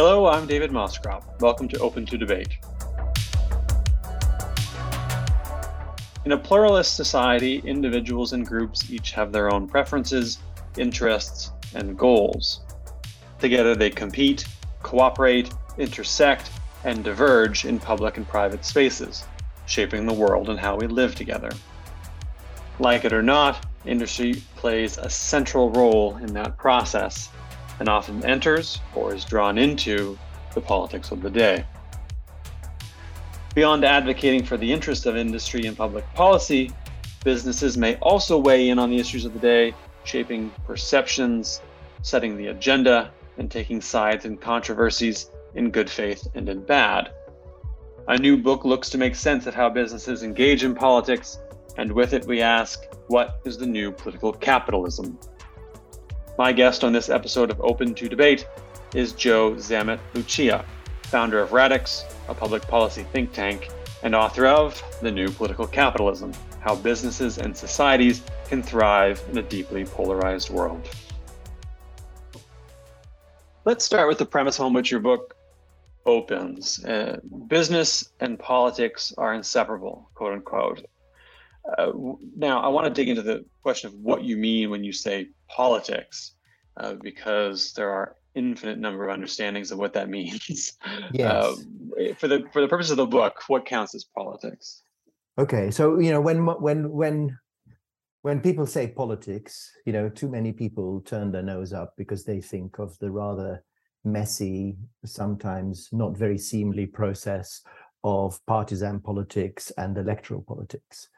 Hello, I'm David Moscrop. Welcome to Open to Debate. In a pluralist society, individuals and groups each have their own preferences, interests, and goals. Together, they compete, cooperate, intersect, and diverge in public and private spaces, shaping the world and how we live together. Like it or not, industry plays a central role in that process and often enters or is drawn into the politics of the day. Beyond advocating for the interests of industry and public policy, businesses may also weigh in on the issues of the day, shaping perceptions, setting the agenda, and taking sides in controversies in good faith and in bad. A new book looks to make sense of how businesses engage in politics, and with it, we ask what is the new political capitalism? My guest on this episode of Open to Debate is Joe Zammit Lucia, founder of Radix, a public policy think tank, and author of The New Political Capitalism How Businesses and Societies Can Thrive in a Deeply Polarized World. Let's start with the premise on which your book opens. Uh, business and politics are inseparable, quote unquote. Uh, now, I want to dig into the question of what you mean when you say politics, uh, because there are infinite number of understandings of what that means. Yes. Uh, for the for the purpose of the book, what counts as politics? Okay, so you know when when when when people say politics, you know, too many people turn their nose up because they think of the rather messy, sometimes not very seemly process of partisan politics and electoral politics.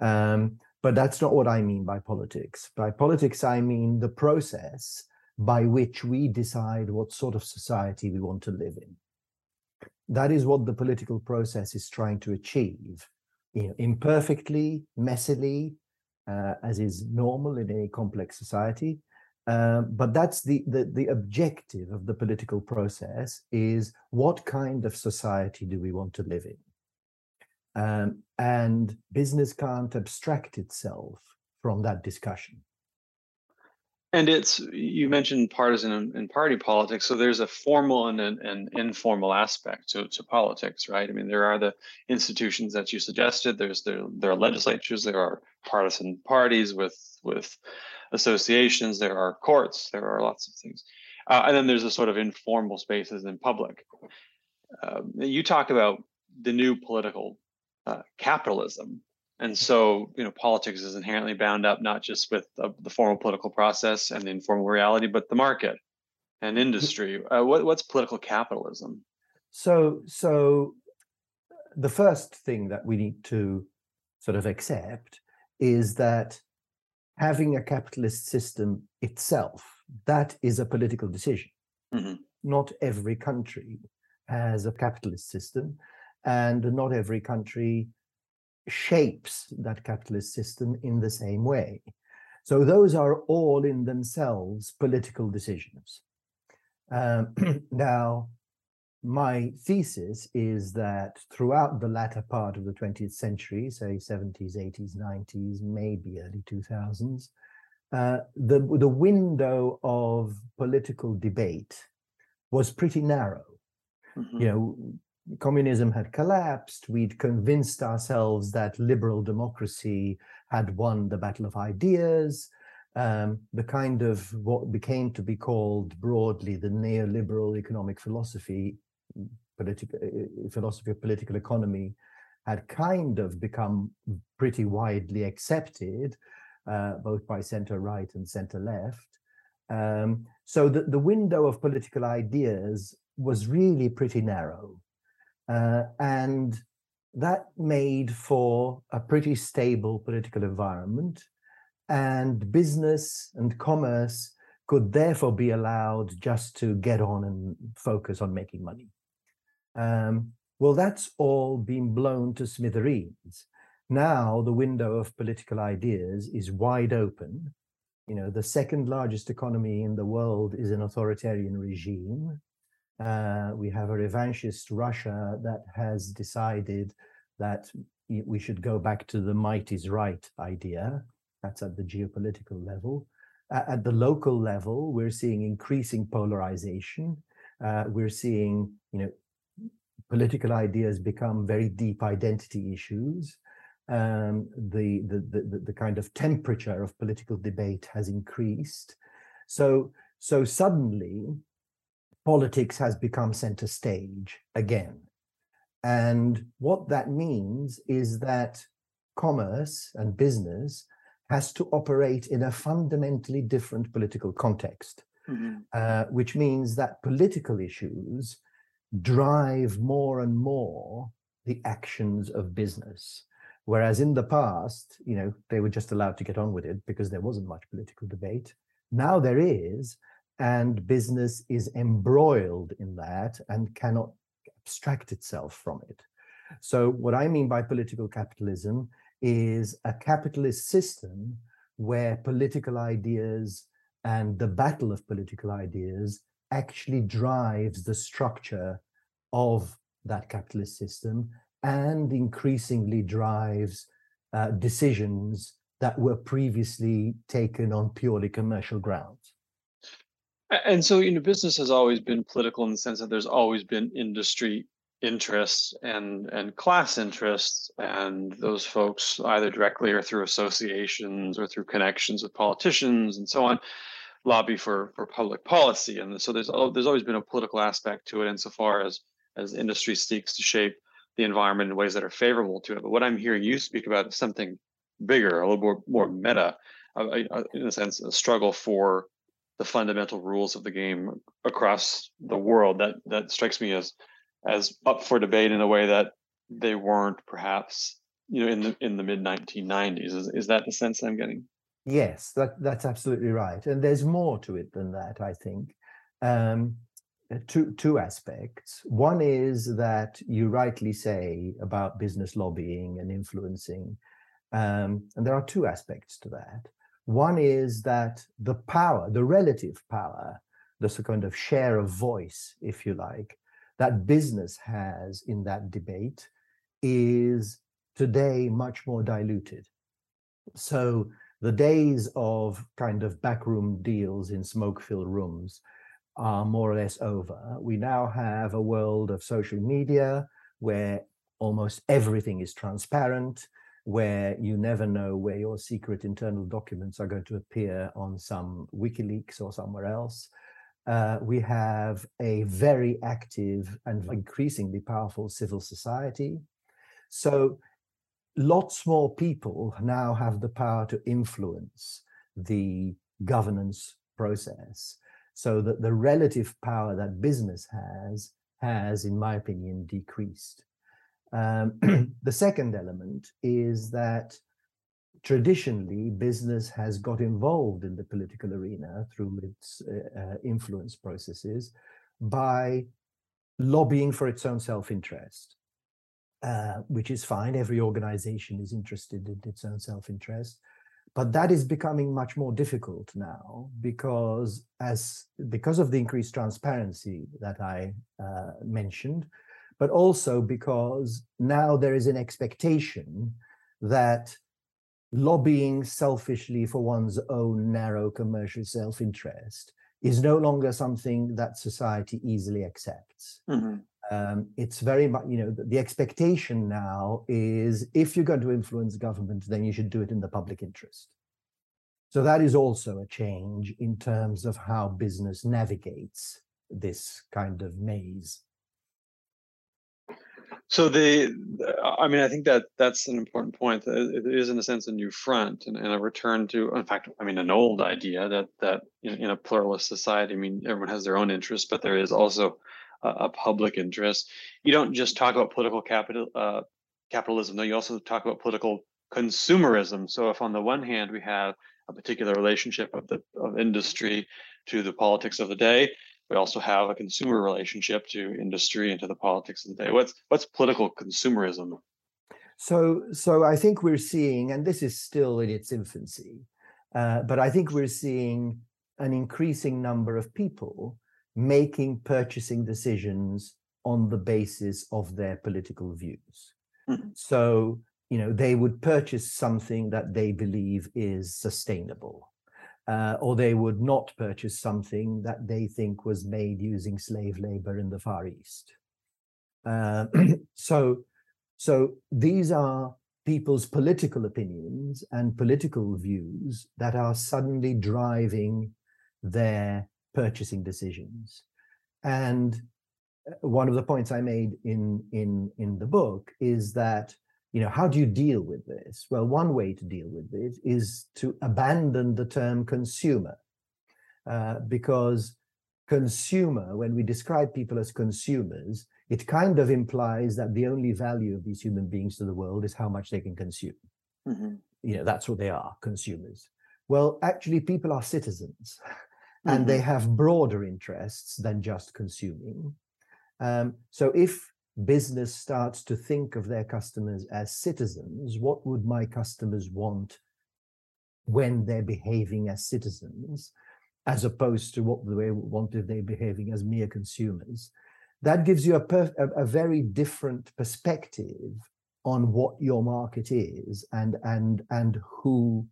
Um, but that's not what I mean by politics. By politics, I mean the process by which we decide what sort of society we want to live in. That is what the political process is trying to achieve, you know, imperfectly, messily, uh, as is normal in any complex society. Um, but that's the, the the objective of the political process is what kind of society do we want to live in um, and business can't abstract itself from that discussion. And it's you mentioned partisan and, party politics, so there's a formal and an, an, informal aspect to, to politics, right? I mean, there are the institutions that you suggested. There's there there are legislatures, there are partisan parties with with associations, there are courts, there are lots of things, uh, and then there's a sort of informal spaces in public. Uh, you talk about the new political uh, capitalism. And so, you know, politics is inherently bound up not just with the, the formal political process and the informal reality, but the market and industry. Uh, what, what's political capitalism? So, so the first thing that we need to sort of accept is that having a capitalist system itself that is a political decision. Mm-hmm. Not every country has a capitalist system and not every country shapes that capitalist system in the same way. So those are all in themselves political decisions. Um, now, my thesis is that throughout the latter part of the 20th century, say 70s, 80s, 90s, maybe early 2000s, uh, the, the window of political debate was pretty narrow. Mm-hmm. You know, communism had collapsed. We'd convinced ourselves that liberal democracy had won the battle of ideas. Um, the kind of what became to be called broadly the neoliberal economic philosophy, political uh, philosophy of political economy, had kind of become pretty widely accepted, uh, both by center right and center left. Um, so the, the window of political ideas was really pretty narrow. Uh, and that made for a pretty stable political environment. And business and commerce could therefore be allowed just to get on and focus on making money. Um, well, that's all been blown to smithereens. Now the window of political ideas is wide open. You know, the second largest economy in the world is an authoritarian regime. Uh, we have a revanchist Russia that has decided that we should go back to the might is right idea. That's at the geopolitical level. Uh, at the local level, we're seeing increasing polarization. Uh, we're seeing, you know, political ideas become very deep identity issues. Um, the, the, the, the kind of temperature of political debate has increased. So, so suddenly, politics has become center stage again. And what that means is that commerce and business has to operate in a fundamentally different political context, mm-hmm. uh, which means that political issues drive more and more the actions of business. Whereas in the past, you know, they were just allowed to get on with it because there wasn't much political debate. Now there is, and business is embroiled in that and cannot abstract itself from it. So, what I mean by political capitalism is a capitalist system where political ideas and the battle of political ideas actually drives the structure of that capitalist system and increasingly drives uh, decisions that were previously taken on purely commercial grounds. And so, you know, business has always been political in the sense that there's always been industry interests and and class interests, and those folks either directly or through associations or through connections with politicians and so on lobby for for public policy. And so there's there's always been a political aspect to it insofar as as industry seeks to shape the environment in ways that are favorable to it. But what I'm hearing you speak about is something bigger, a little more more meta, in a sense, a struggle for the fundamental rules of the game across the world. That that strikes me as as up for debate in a way that they weren't perhaps you know in the in the mid 1990s. Is is that the sense I'm getting? Yes, that that's absolutely right, and there's more to it than that. I think. Um, uh, two two aspects. One is that you rightly say about business lobbying and influencing, um, and there are two aspects to that. One is that the power, the relative power, the kind of share of voice, if you like, that business has in that debate is today much more diluted. So the days of kind of backroom deals in smoke filled rooms are more or less over. We now have a world of social media where almost everything is transparent where you never know where your secret internal documents are going to appear on some WikiLeaks or somewhere else. Uh, we have a very active and increasingly powerful civil society. So lots more people now have the power to influence the governance process so that the relative power that business has has in my opinion decreased um, the second element is that traditionally business has got involved in the political arena through its uh, uh, influence processes by lobbying for its own self-interest uh, which is fine. Every organization is interested in its own self-interest. But that is becoming much more difficult now because as because of the increased transparency that i uh, mentioned but also because now there is an expectation that lobbying selfishly for one's own narrow commercial self interest is no longer something that society easily accepts. Mm-hmm. Um, it's very much, you know, the, the, expectation now is if you're going to influence government, then you should do it in the public interest. So that is also a change in terms of how business navigates this kind of maze. So the, I mean, I think that that's an important point. It is, in a sense, a new front and, and a return to, in fact, I mean, an old idea that that in, in a pluralist society, I mean, everyone has their own interests, but there is also a, a public interest. You don't just talk about political capital uh, capitalism, though. You also talk about political consumerism. So, if on the one hand we have a particular relationship of the of industry to the politics of the day, we also have a consumer relationship to industry and to the politics of the day. What's what's political consumerism? So so I think we're seeing, and this is still in its infancy, uh, but I think we're seeing an increasing number of people making purchasing decisions on the basis of their political views. Mm-hmm. So you know they would purchase something that they believe is sustainable uh, or they would not purchase something that they think was made using slave labor in the Far East. Uh, so, so these are people's political opinions and political views that are suddenly driving their purchasing decisions. And uh, one of the points I made in in in the book is that you know, how do you deal with this? Well, one way to deal with it is to abandon the term consumer, uh, because consumer, when we describe people as consumers, it kind of implies that the only value of these human beings to the world is how much they can consume. Mm-hmm. You know, that's what they are, consumers. Well, actually, people are citizens, and mm-hmm. they have broader interests than just consuming. Um, so if business starts to think of their customers as citizens, what would my customers want when they're behaving as citizens, as opposed to what they want if they're behaving as mere consumers? That gives you a, a very different perspective on what your market is and and and who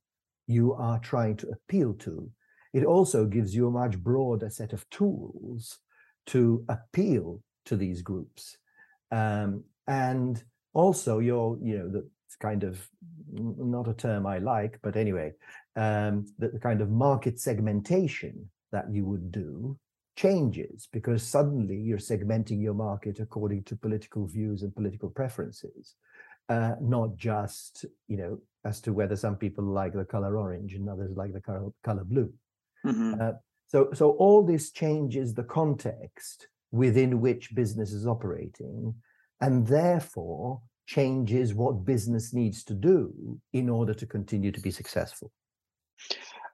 you are trying to appeal to. It also gives you a much broader set of tools to appeal to these groups um, and also your, you know, the kind of not a term I like, but anyway, um, the, the kind of market segmentation that you would do changes because suddenly you're segmenting your market according to political views and political preferences, uh, not just you know as to whether some people like the color orange and others like the color, color blue. Mm-hmm. Uh, so so all this changes the context within which business is operating, and therefore changes what business needs to do in order to continue to be successful.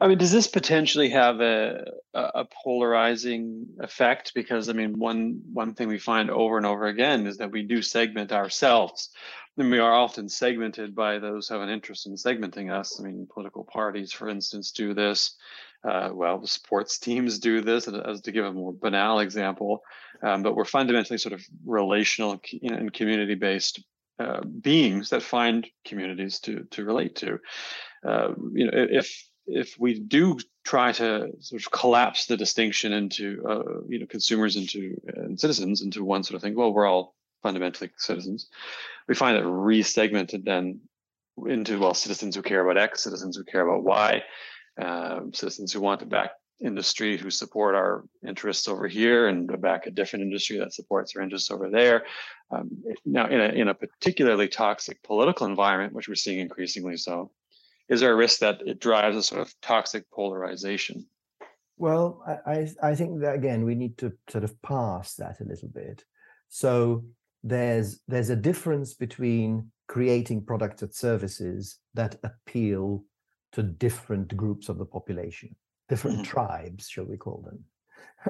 I mean, does this potentially have a a polarizing effect? Because I mean, one one thing we find over and over again is that we do segment ourselves, and we are often segmented by those who have an interest in segmenting us. I mean, political parties, for instance, do this. Uh, well, sports teams do this, as to give a more banal example. Um, but we're fundamentally sort of relational and community-based uh, beings that find communities to to relate to. Uh, you know, if if we do try to sort of collapse the distinction into uh, you know consumers into and citizens into one sort of thing, well, we're all fundamentally citizens. We find it resegmented then into well, citizens who care about X, citizens who care about Y um, citizens who want to back industry who support our interests over here and back a different industry that supports our interests over there. Um, now, in a, in a particularly toxic political environment, which we're seeing increasingly so, is there a risk that it drives a sort of toxic polarization? Well, I, I think that again we need to sort of pass that a little bit. So there's there's a difference between creating products and services that appeal to different groups of the population, different mm-hmm. tribes, shall we call them.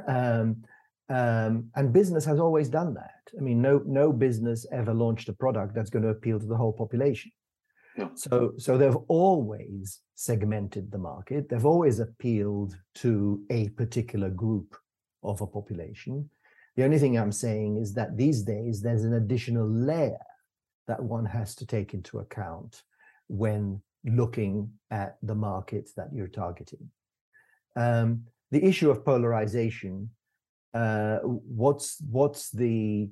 Um, um, and business has always done that. I mean, no no business ever launched a product that's going to appeal to the whole population. So so they've always segmented the market. They've always appealed to a particular group of a population. The only thing I'm saying is that these days there's an additional layer that one has to take into account when looking at the markets that you're targeting. Um, the issue of polarization, uh, what's what's the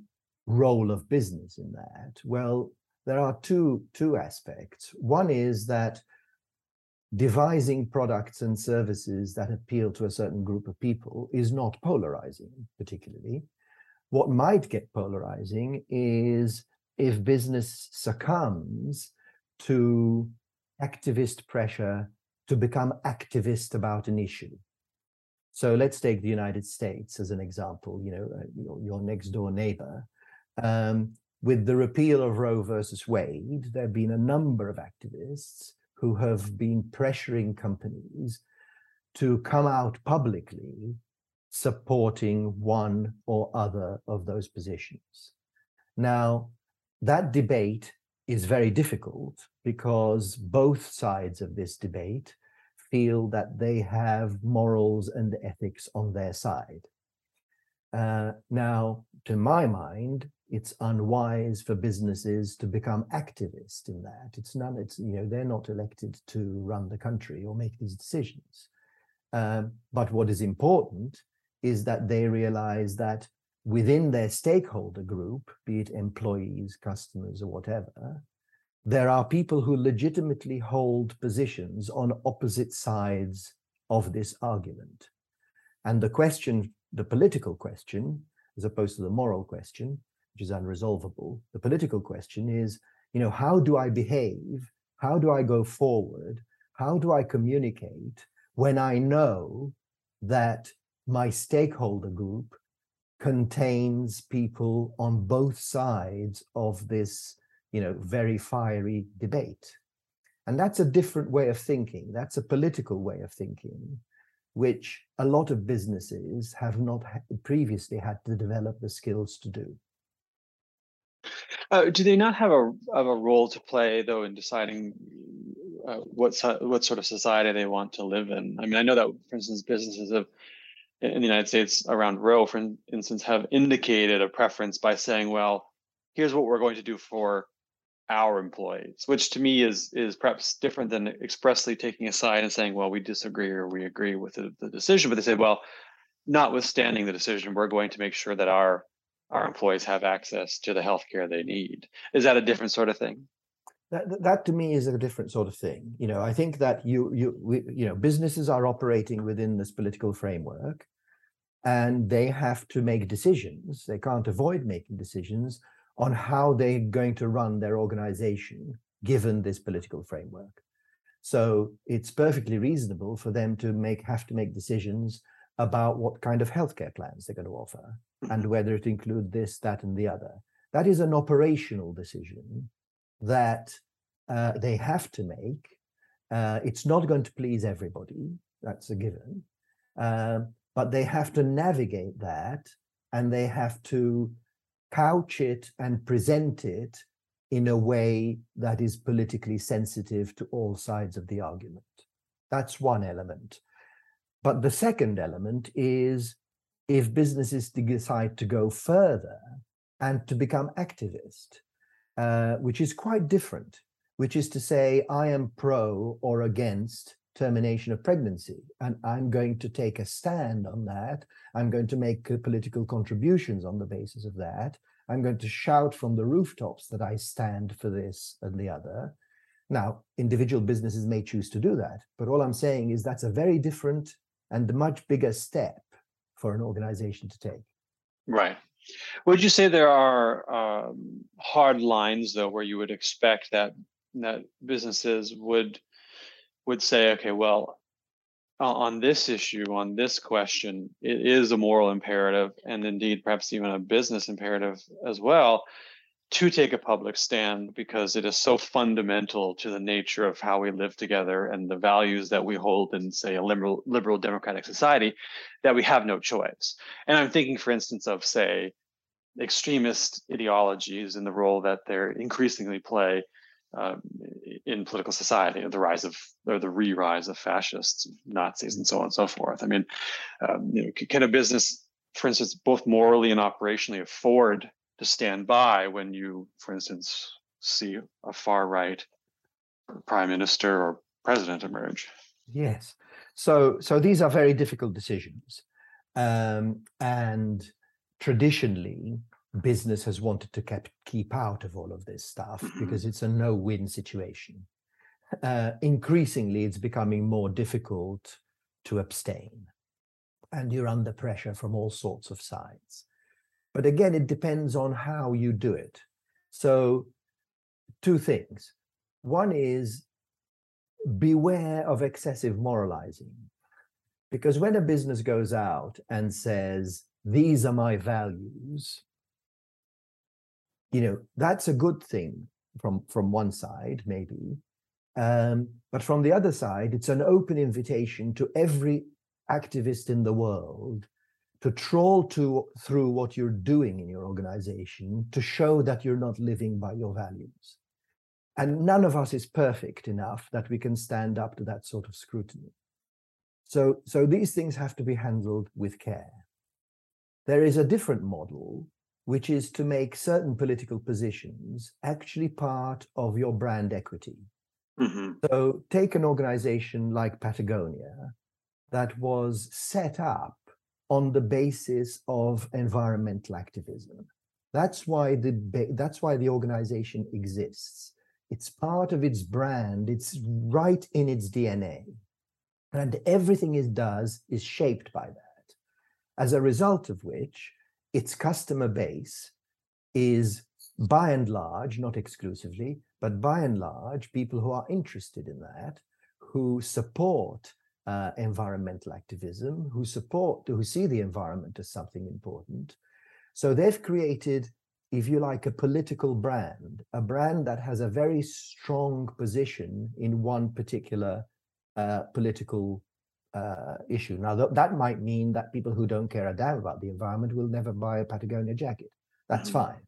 role of business in that? Well, there are two two aspects. One is that devising products and services that appeal to a certain group of people is not polarizing particularly. What might get polarizing is if business succumbs to activist pressure to become activist about an issue. So let's take the United States as an example, you know, uh, your, your, next door neighbor. Um, with the repeal of Roe versus Wade, there have been a number of activists who have been pressuring companies to come out publicly supporting one or other of those positions. Now, that debate is very difficult because both sides of this debate feel that they have morals and ethics on their side. Uh, now, to my mind, it's unwise for businesses to become activists in that. It's none. It's you know they're not elected to run the country or make these decisions. Um, but what is important is that they realize that within their stakeholder group, be it employees, customers, or whatever, there are people who legitimately hold positions on opposite sides of this argument. And the question, the political question, as opposed to the moral question, which is unresolvable, the political question is, you know, how do I behave? How do I go forward? How do I communicate when I know that my stakeholder group contains people on both sides of this, you know, very fiery debate? And that's a different way of thinking. That's a political way of thinking, which a lot of businesses have not previously had to develop the skills to do. Uh, do they not have a have a role to play though in deciding uh, what what sort of society they want to live in? I mean, I know that, for instance, businesses have in the United States around Roe, for instance, have indicated a preference by saying, "Well, here's what we're going to do for our employees," which to me is is perhaps different than expressly taking a side and saying, "Well, we disagree or we agree with the, the decision," but they say, "Well, notwithstanding the decision, we're going to make sure that our our employees have access to the healthcare they need. Is that a different sort of thing? That, that to me is a different sort of thing. You know, I think that you you we, you know businesses are operating within this political framework, and they have to make decisions. They can't avoid making decisions on how they're going to run their organization given this political framework. So it's perfectly reasonable for them to make have to make decisions about what kind of healthcare plans they're going to offer mm-hmm. and whether it include this, that, and the other. That is an operational decision that uh, they have to make. Uh, it's not going to please everybody, that's a given. Um, but they have to navigate that and they have to couch it and present it in a way that is politically sensitive to all sides of the argument. That's one element. But the second element is if businesses decide to go further and to become activist, uh, which is quite different, which is to say, I am pro or against termination of pregnancy, and I'm going to take a stand on that. I'm going to make uh, political contributions on the basis of that. I'm going to shout from the rooftops that I stand for this and the other. Now, individual businesses may choose to do that, but all I'm saying is that's a very different and much bigger step for an organization to take. Right. Would you say there are um, hard lines though, where you would expect that that businesses would would say, okay, well, on this issue, on this question, it is a moral imperative, and indeed perhaps even a business imperative as well, to take a public stand because it is so fundamental to the nature of how we live together and the values that we hold in say a liberal liberal democratic society that we have no choice. And i'm thinking for instance of say extremist ideologies and the role that they're increasingly play um, in political society the rise of or the re-rise of fascists nazis and so on and so forth. I mean um, you know, can a business for instance both morally and operationally afford to stand by when you, for instance, see a far right prime minister or president emerge. Yes. So so these are very difficult decisions. Um, and traditionally, business has wanted to keep, keep out of all of this stuff mm-hmm. because it's a no-win situation. Uh, increasingly, it's becoming more difficult to abstain, and you're under pressure from all sorts of sides. But again, it depends on how you do it. So, two things. One is beware of excessive moralizing. Because when a business goes out and says, These are my values, you know, that's a good thing from, from one side, maybe. Um, but from the other side, it's an open invitation to every activist in the world to troll to through what you're doing in your organization to show that you're not living by your values. And none of us is perfect enough that we can stand up to that sort of scrutiny. So, so these things have to be handled with care. There is a different model, which is to make certain political positions actually part of your brand equity. Mm-hmm. So take an organization like Patagonia, that was set up on the basis of environmental activism. That's why the that's why the organization exists. It's part of its brand. It's right in its DNA, and everything it does is shaped by that. As a result of which, its customer base is by and large, not exclusively, but by and large, people who are interested in that, who support uh, environmental activism, who support, who see the environment as something important. So they've created, if you like, a political brand, a brand that has a very strong position in one particular uh, political uh, issue. Now, th- that might mean that people who don't care a damn about the environment will never buy a Patagonia jacket. That's mm-hmm. fine.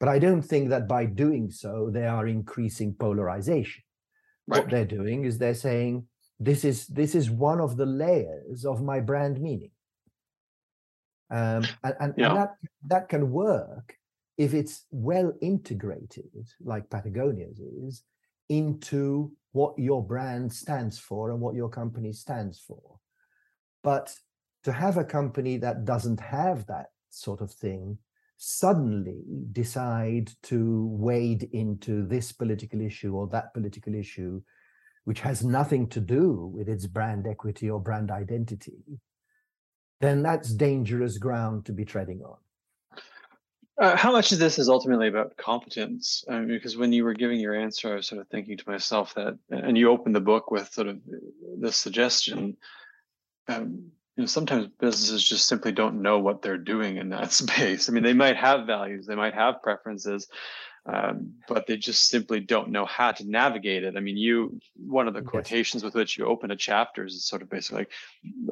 But I don't think that by doing so, they are increasing polarization. Right. What they're doing is they're saying, this is this is one of the layers of my brand meaning um, and, and, yeah. and, that that can work if it's well integrated like patagonia's is into what your brand stands for and what your company stands for but to have a company that doesn't have that sort of thing suddenly decide to wade into this political issue or that political issue which has nothing to do with its brand equity or brand identity, then that's dangerous ground to be treading on. Uh, how much of this is ultimately about competence? I mean, because when you were giving your answer, I was sort of thinking to myself that, and you opened the book with sort of this suggestion. Um, you know, sometimes businesses just simply don't know what they're doing in that space. I mean, they might have values, they might have preferences, um, but they just simply don't know how to navigate it. I mean, you one of the yes. quotations with which you open a chapter is sort of basically like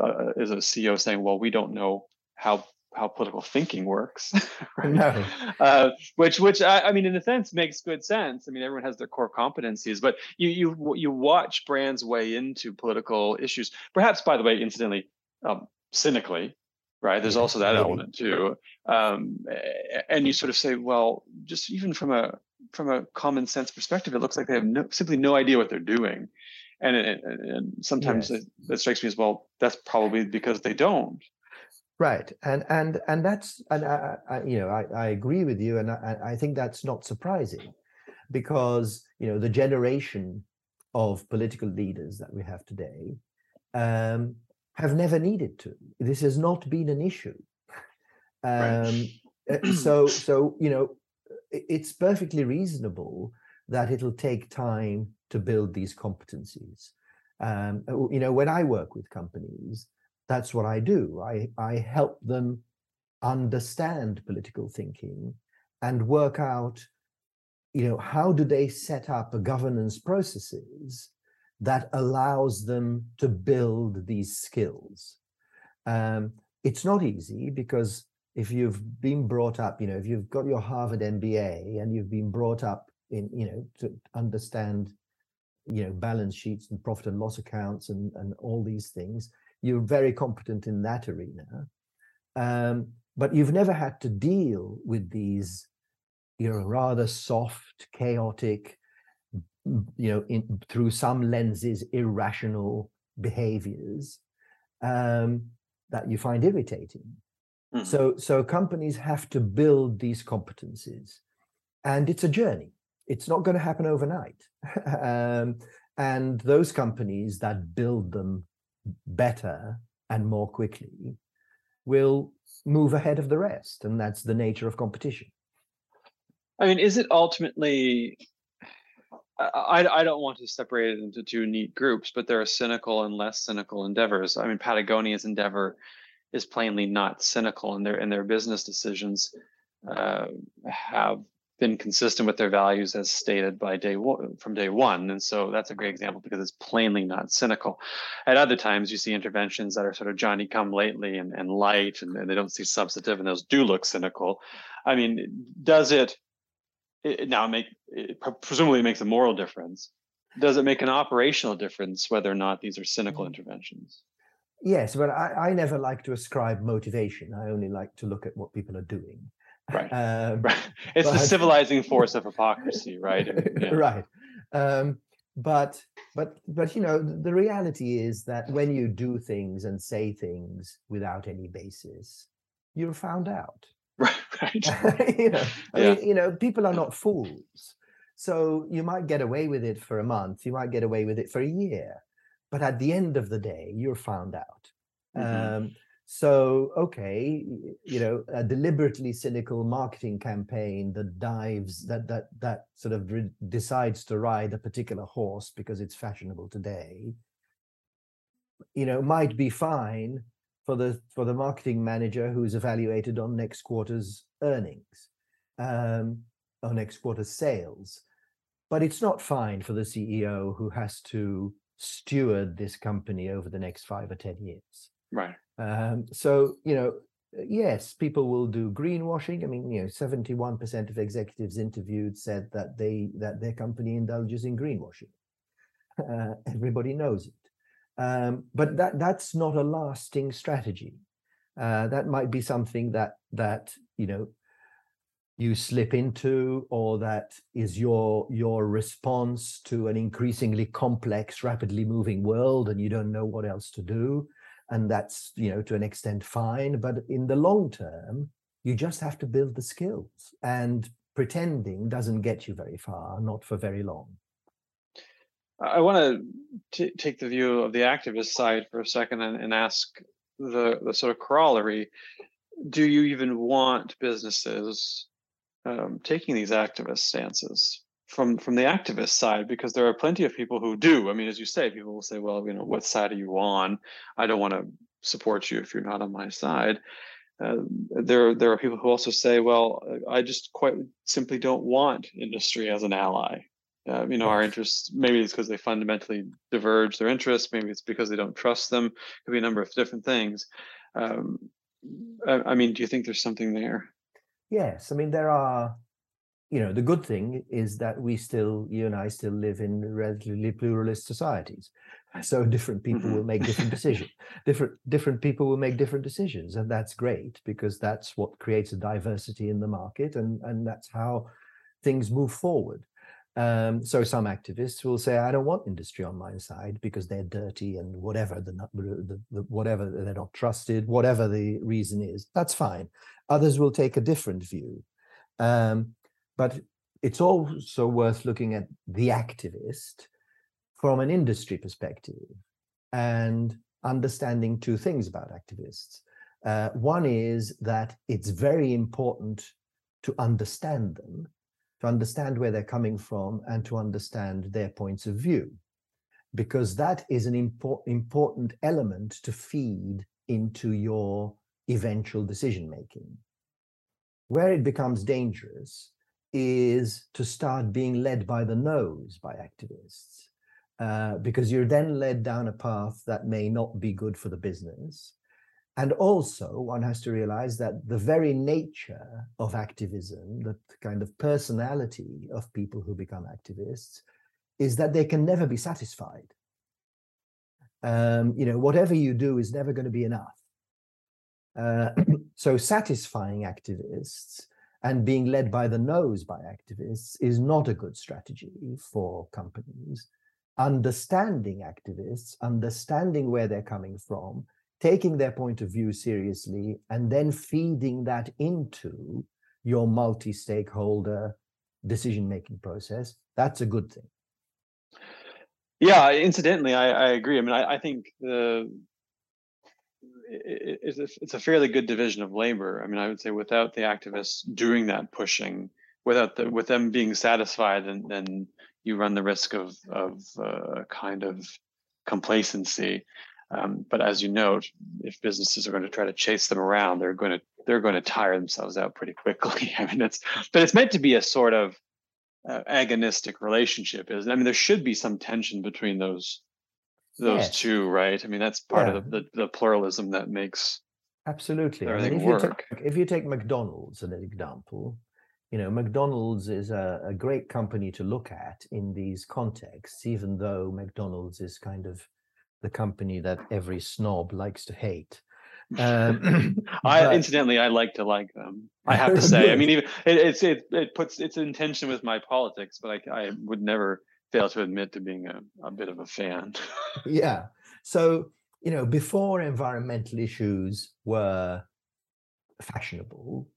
uh, is a CEO saying, "Well, we don't know how how political thinking works," right? no. uh, which which I, I, mean, in a sense, makes good sense. I mean, everyone has their core competencies, but you you you watch brands weigh into political issues. Perhaps, by the way, incidentally, um, cynically, right? There's also that element too. Um, and you sort of say, well, just even from a from a common sense perspective, it looks like they have no, simply no idea what they're doing. And, and, and sometimes yes. it, that strikes me as well. That's probably because they don't. Right, and and and that's and I, I you know I, I agree with you, and I, I think that's not surprising, because you know the generation of political leaders that we have today um, have never needed to. This has not been an issue. Um, right. Uh, so, so you know, it's perfectly reasonable that it'll take time to build these competencies. Um, uh, you know, when I work with companies, that's what I do. I I help them understand political thinking and work out, you know, how do they set up governance processes that allows them to build these skills. Um, it's not easy because if you've been brought up, you know, if you've got your Harvard MBA and you've been brought up in, you know, to understand, you know, balance sheets and profit and loss accounts and, and all these things, you're very competent in that arena. Um, but you've never had to deal with these, you know, rather soft, chaotic, you know, in, through some lenses, irrational behaviors um, that you find irritating. Mm-hmm. So, so companies have to build these competencies, and it's a journey. It's not going to happen overnight. um, and those companies that build them better and more quickly will move ahead of the rest, and that's the nature of competition. I mean, is it ultimately I, I don't want to separate it into two neat groups, but there are cynical and less cynical endeavors. I mean, Patagonia's endeavor is plainly not cynical, and their and their business decisions uh, have been consistent with their values as stated by day one from day one. And so that's a great example because it's plainly not cynical. At other times, you see interventions that are sort of Johnny come lately and, and light, and, and they don't see substantive, and those do look cynical. I mean, does it it, now make it presumably it makes a moral difference. Does it make an operational difference whether or not these are cynical mm-hmm. interventions? Yes, but I, I never like to ascribe motivation. I only like to look at what people are doing. Right. Um, right. It's but, the civilizing force of hypocrisy, right? Yeah. Right. Um, but but but you know the reality is that when you do things and say things without any basis you're found out right you know i yeah. mean you know people are not fools so you might get away with it for a month you might get away with it for a year but at the end of the day you're found out mm-hmm. um, so, okay, you know, a deliberately cynical marketing campaign that dives that that that sort of re- decides to ride a particular horse because it's fashionable today, you know, might be fine for the for the marketing manager who's evaluated on next quarter's earnings, um, or next quarter's sales, but it's not fine for the CEO who has to steward this company over the next five or ten years. Right. Um, so, you know, yes, people will do greenwashing. I mean, you know, 71% of executives interviewed said that they that their company indulges in greenwashing. Uh, everybody knows it. Um, but that that's not a lasting strategy. Uh, that might be something that that you know you slip into or that is your your response to an increasingly complex rapidly moving world and you don't know what else to do. And that's you know to an extent fine but in the long term you just have to build the skills. And pretending doesn't get you very far not for very long i want to take the view of the activist side for a second and, and ask the, the sort of corollary. Do you even want businesses um, taking these activist stances from from the activist side? Because there are plenty of people who do. I mean as you say people will say well you know what side are you on? I don't want to support you if you're not on my side. Uh, there there are people who also say well i just quite simply don't want industry as an ally uh, you know our interests maybe it's because they fundamentally diverge their interests maybe it's because they don't trust them it could be a number of different things um, I, I mean do you think there's something there yes i mean there are you know, the good thing is that we still, you and I still live in relatively pluralist societies. So different people will make different decisions. Different different people will make different decisions, and that's great because that's what creates a diversity in the market, and and that's how things move forward. Um, so some activists will say, "I don't want industry on my side because they're dirty and whatever the, the, the whatever they're not trusted, whatever the reason is. That's fine." Others will take a different view. Um, but it's also worth looking at the activist from an industry perspective and understanding two things about activists. Uh, one is that it's very important to understand them, to understand where they're coming from, and to understand their points of view, because that is an import, important element to feed into your eventual decision making. Where it becomes dangerous is to start being led by the nose by activists, uh, because you're then led down a path that may not be good for the business. And also, one has to realize that the very nature of activism, the kind of personality of people who become activists, is that they can never be satisfied. Um, you know, whatever you do is never going to be enough. Uh, so, satisfying activists and being led by the nose by activists is not a good strategy for companies. Understanding activists, understanding where they're coming from, taking their point of view seriously, and then feeding that into your multi stakeholder decision making process, that's a good thing. Yeah, incidentally, I, I agree. I mean, I, I think the it's a, it's a fairly good division of labor. I mean, I would say without the activists doing that pushing, without the with them being satisfied, and then you run the risk of of uh, kind of complacency. Um, but as you note, if businesses are going to try to chase them around, they're going to they're going to tire themselves out pretty quickly. I mean, it's but it's meant to be a sort of uh, agonistic relationship. isn't? It? I mean, there should be some tension between those those yes. two, right? I mean, that's part yeah. of the, the, the pluralism that makes absolutely I mean, if work. You take, if you take McDonald's as an example, you know, McDonald's is a, a great company to look at in these contexts, even though McDonald's is kind of the company that every snob likes to hate. Um, I but, incidentally, I like to like them. I have to say. I mean, even it, it's it it puts it's in tension with my politics, but I I would never fail to admit to being a, a bit of a fan. yeah. So, you know, before environmental issues were fashionable,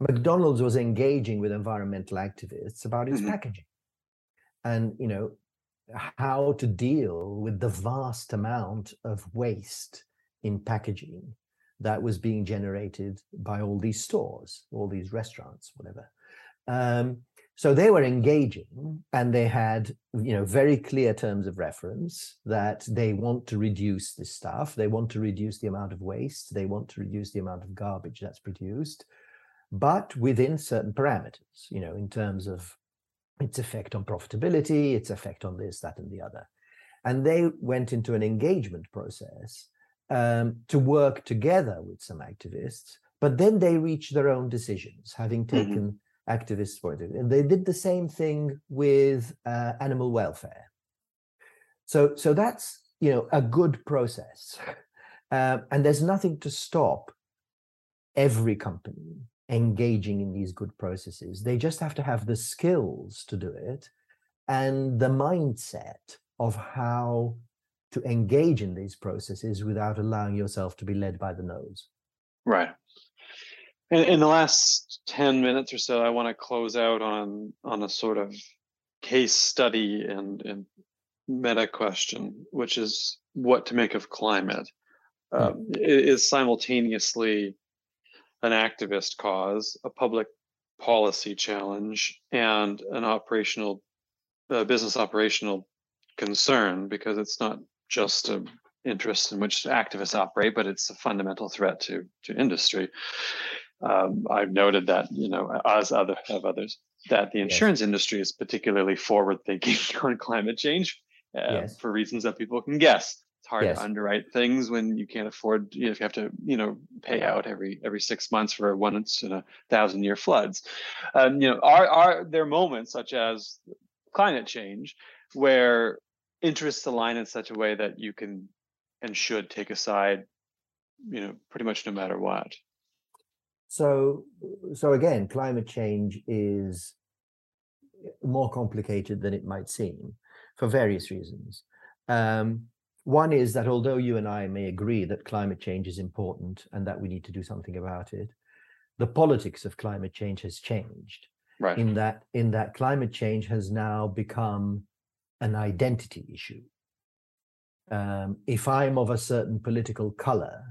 McDonald's was engaging with environmental activists about its mm-hmm. packaging and, you know, how to deal with the vast amount of waste in packaging that was being generated by all these stores, all these restaurants, whatever. Um, so they were engaging and they had you know very clear terms of reference that they want to reduce this stuff they want to reduce the amount of waste they want to reduce the amount of garbage that's produced but within certain parameters you know in terms of its effect on profitability its effect on this that and the other and they went into an engagement process um, to work together with some activists but then they reached their own decisions having mm-hmm. taken mm-hmm activists for it. And they did the same thing with uh, animal welfare. So, so that's you know a good process, uh, and there's nothing to stop every company engaging in these good processes. They just have to have the skills to do it, and the mindset of how to engage in these processes without allowing yourself to be led by the nose. Right. In, in the last 10 minutes or so, I want to close out on on a sort of case study and, and meta question, which is what to make of climate. Hmm. Um, is simultaneously an activist cause, a public policy challenge, and an operational uh, business operational concern because it's not just an interest in which activists operate, but it's a fundamental threat to to industry um, I've noted that you know as other have others that the insurance yes. industry is particularly forward thinking on climate change uh, yes. for reasons that people can guess. It's hard yes. to underwrite things when you can't afford you know, if you have to you know pay out every every six months for once in a thousand year floods. Um, you know, are are there moments such as climate change where interests align in such a way that you can and should take a side, you know, pretty much no matter what? So, so again, climate change is more complicated than it might seem for various reasons. Um, one is that although you and I may agree that climate change is important and that we need to do something about it, the politics of climate change has changed. Right. In that, in that climate change has now become an identity issue. Um, if I'm of a certain political color,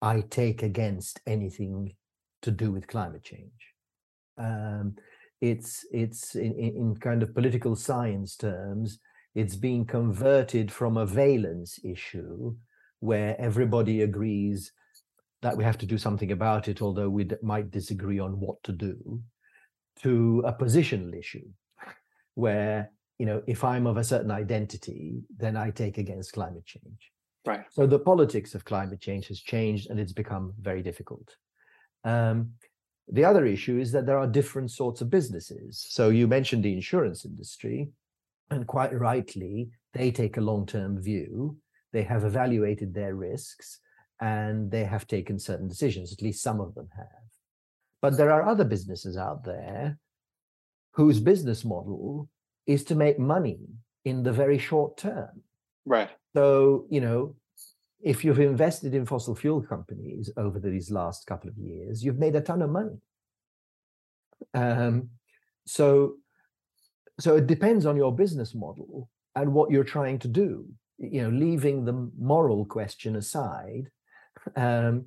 I take against anything to do with climate change. Um, it's it's in, in kind of political science terms, it's being converted from a valence issue where everybody agrees that we have to do something about it, although we might disagree on what to do, to a positional issue where you know if i'm of a certain identity then i take against climate change Right. So the politics of climate change has changed and it's become very difficult. Um, the other issue is that there are different sorts of businesses. So you mentioned the insurance industry, and quite rightly, they take a long term view. They have evaluated their risks and they have taken certain decisions, at least some of them have. But there are other businesses out there whose business model is to make money in the very short term. Right. So, you know, if you've invested in fossil fuel companies over these last couple of years, you've made a ton of money. Um, so, so it depends on your business model and what you're trying to do. You know, leaving the moral question aside, um,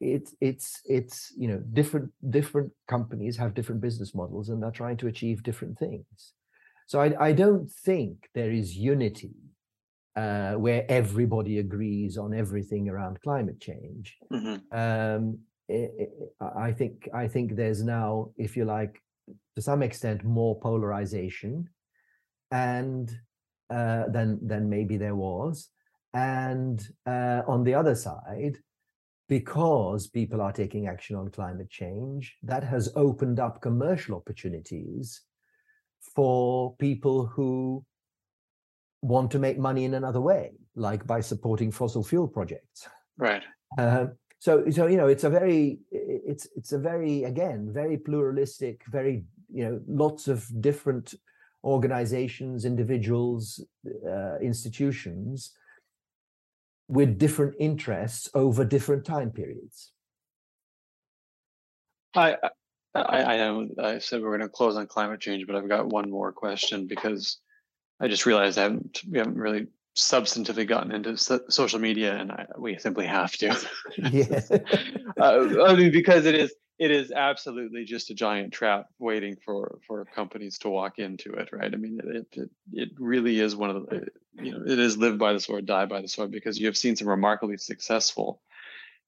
it's it's it's you know different different companies have different business models and they're trying to achieve different things. So I, I don't think there is unity uh, where everybody agrees on everything around climate change. Mm-hmm. Um, I think I think there's now, if you like, to some extent, more polarization, and uh, than than maybe there was. And uh, on the other side, because people are taking action on climate change, that has opened up commercial opportunities for people who want to make money in another way, like by supporting fossil fuel projects. Right. Uh, so, so you know, it's a very, it's it's a very again very pluralistic, very you know, lots of different organizations, individuals, uh, institutions with different interests over different time periods. I, I, I know I said we are going to close on climate change, but I've got one more question because I just realized I haven't we haven't really substantively gotten into so- social media, and I, we simply have to. yeah, uh, I mean because it is it is absolutely just a giant trap waiting for for companies to walk into it right i mean it it, it really is one of the you know it is live by the sword die by the sword because you have seen some remarkably successful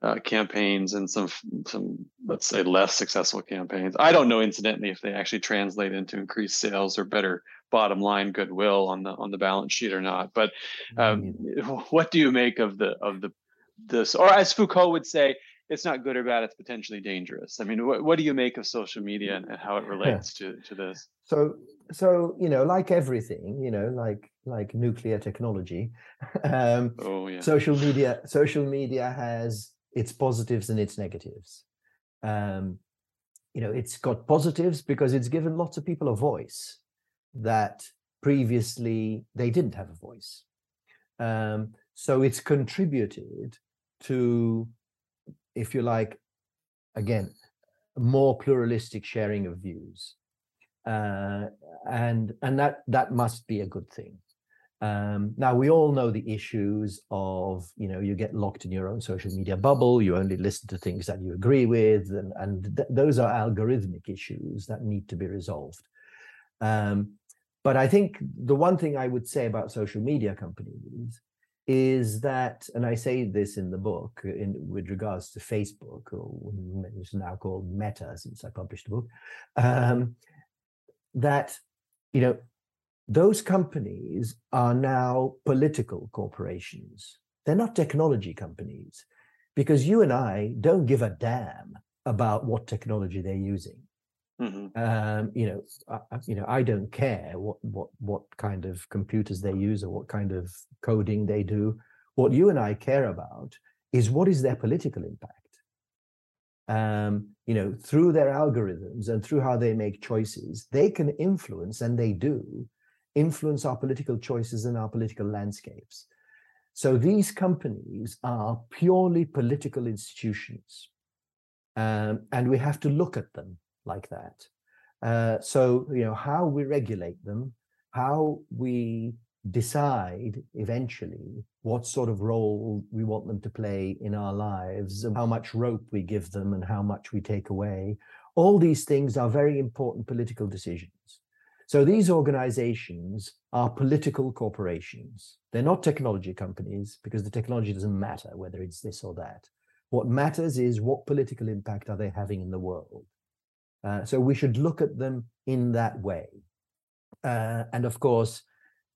uh, campaigns and some some let's say less successful campaigns. I don't know incidentally if they actually translate into increased sales or better bottom line goodwill on the on the balance sheet or not. But um, what do you make of the of the this? Or as foucault would say it's not good or bad it's potentially dangerous. I mean what, what do you make of social media and, and how it relates to to this? So so you know like everything you know like like nuclear technology um oh, yeah. social media social media has its positives and its negatives. Um you know it's got positives because it's given lots of people a voice that previously they didn't have a voice. Um so it's contributed to if you like, again, more pluralistic sharing of views, uh, and and that that must be a good thing. Um, now we all know the issues of you know you get locked in your own social media bubble. You only listen to things that you agree with, and and th- those are algorithmic issues that need to be resolved. Um, but I think the one thing I would say about social media companies is that, and I say this in the book in with regards to Facebook, or it's now called Meta since I published the book, um, that you know those companies are now political corporations. They're not technology companies because you and I don't give a damn about what technology they're using. Mm-hmm. Um, you know, I, you know, I don't care what what what kind of computers they use or what kind of coding they do. What you and I care about is what is their political impact. Um, you know, through their algorithms and through how they make choices, they can influence, and they do, influence our political choices and our political landscapes. So these companies are purely political institutions, um, and we have to look at them like that. Uh, so, you know, how we regulate them, how we decide eventually what sort of role we want them to play in our lives, and how much rope we give them and how much we take away. All these things are very important political decisions. So these organizations are political corporations. They're not technology companies because the technology doesn't matter whether it's this or that. What matters is what political impact are they having in the world? Uh, so we should look at them in that way. Uh, and of course,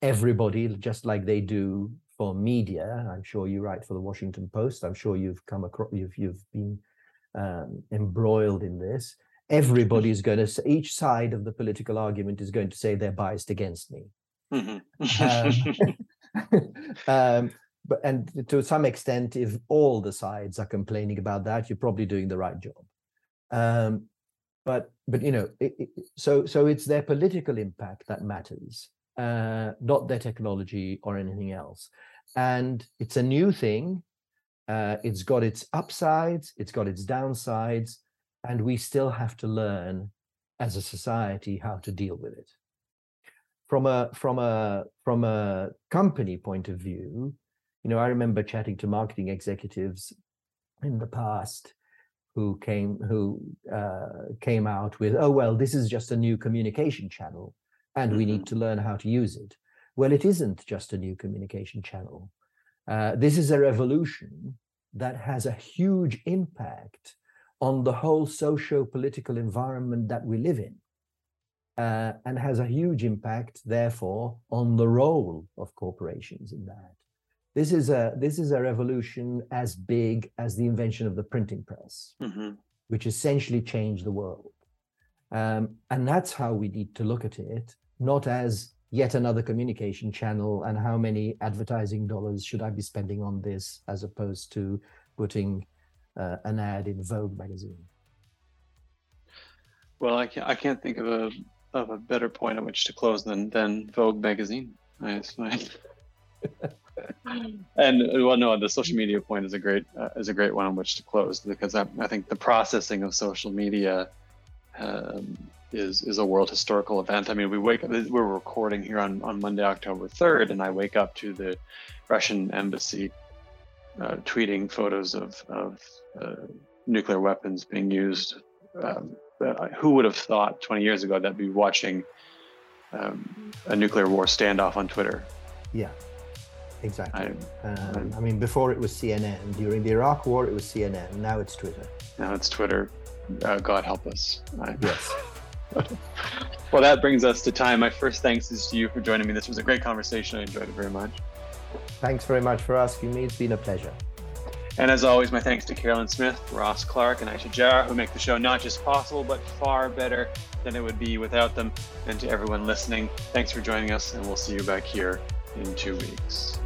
everybody, just like they do for media, I'm sure you write for the Washington Post. I'm sure you've come across, you've you've been um, embroiled in this. Everybody is going to say, each side of the political argument is going to say they're biased against me. Mm-hmm. um, um, but and to some extent, if all the sides are complaining about that, you're probably doing the right job. Um, but but you know it, it, so so it's their political impact that matters uh, not their technology or anything else and it's a new thing uh, it's got its upsides it's got its downsides and we still have to learn as a society how to deal with it from a from a from a company point of view you know i remember chatting to marketing executives in the past who came who uh, came out with, oh well, this is just a new communication channel, and mm-hmm. we need mm-hmm. to learn how to use it. Well, it isn't just a new communication channel. Uh, this is a revolution that has a huge impact on the whole socio-political environment that we live in, uh, and has a huge impact, therefore, on the role of corporations in that. This is a this is a revolution as big as the invention of the printing press, mm-hmm. which essentially changed the world. Um, and that's how we need to look at it, not as yet another communication channel and how many advertising dollars should I be spending on this, as opposed to putting uh, an ad in Vogue magazine. Well, I can't, I can't think of a of a better point at which to close than than Vogue magazine. I, and well, no, the social media point is a great uh, is a great one on which to close because I, I think the processing of social media um, is is a world historical event. I mean, we wake up. We're recording here on on Monday, October third, and I wake up to the Russian embassy uh, tweeting photos of of uh, nuclear weapons being used. Um, who would have thought 20 years ago that I'd be watching um, a nuclear war standoff on Twitter? Yeah. Exactly. I, um, I mean, before it was CNN. During the Iraq War, it was CNN. Now it's Twitter. Now it's Twitter. Uh, God help us. I, yes. well, that brings us to time. My first thanks is to you for joining me. This was a great conversation. I enjoyed it very much. Thanks very much for asking me. It's been a pleasure. And as always, my thanks to Carolyn Smith, Ross Clark, and Aisha Jarrah, who make the show not just possible, but far better than it would be without them. And to everyone listening, thanks for joining us, and we'll see you back here in two weeks.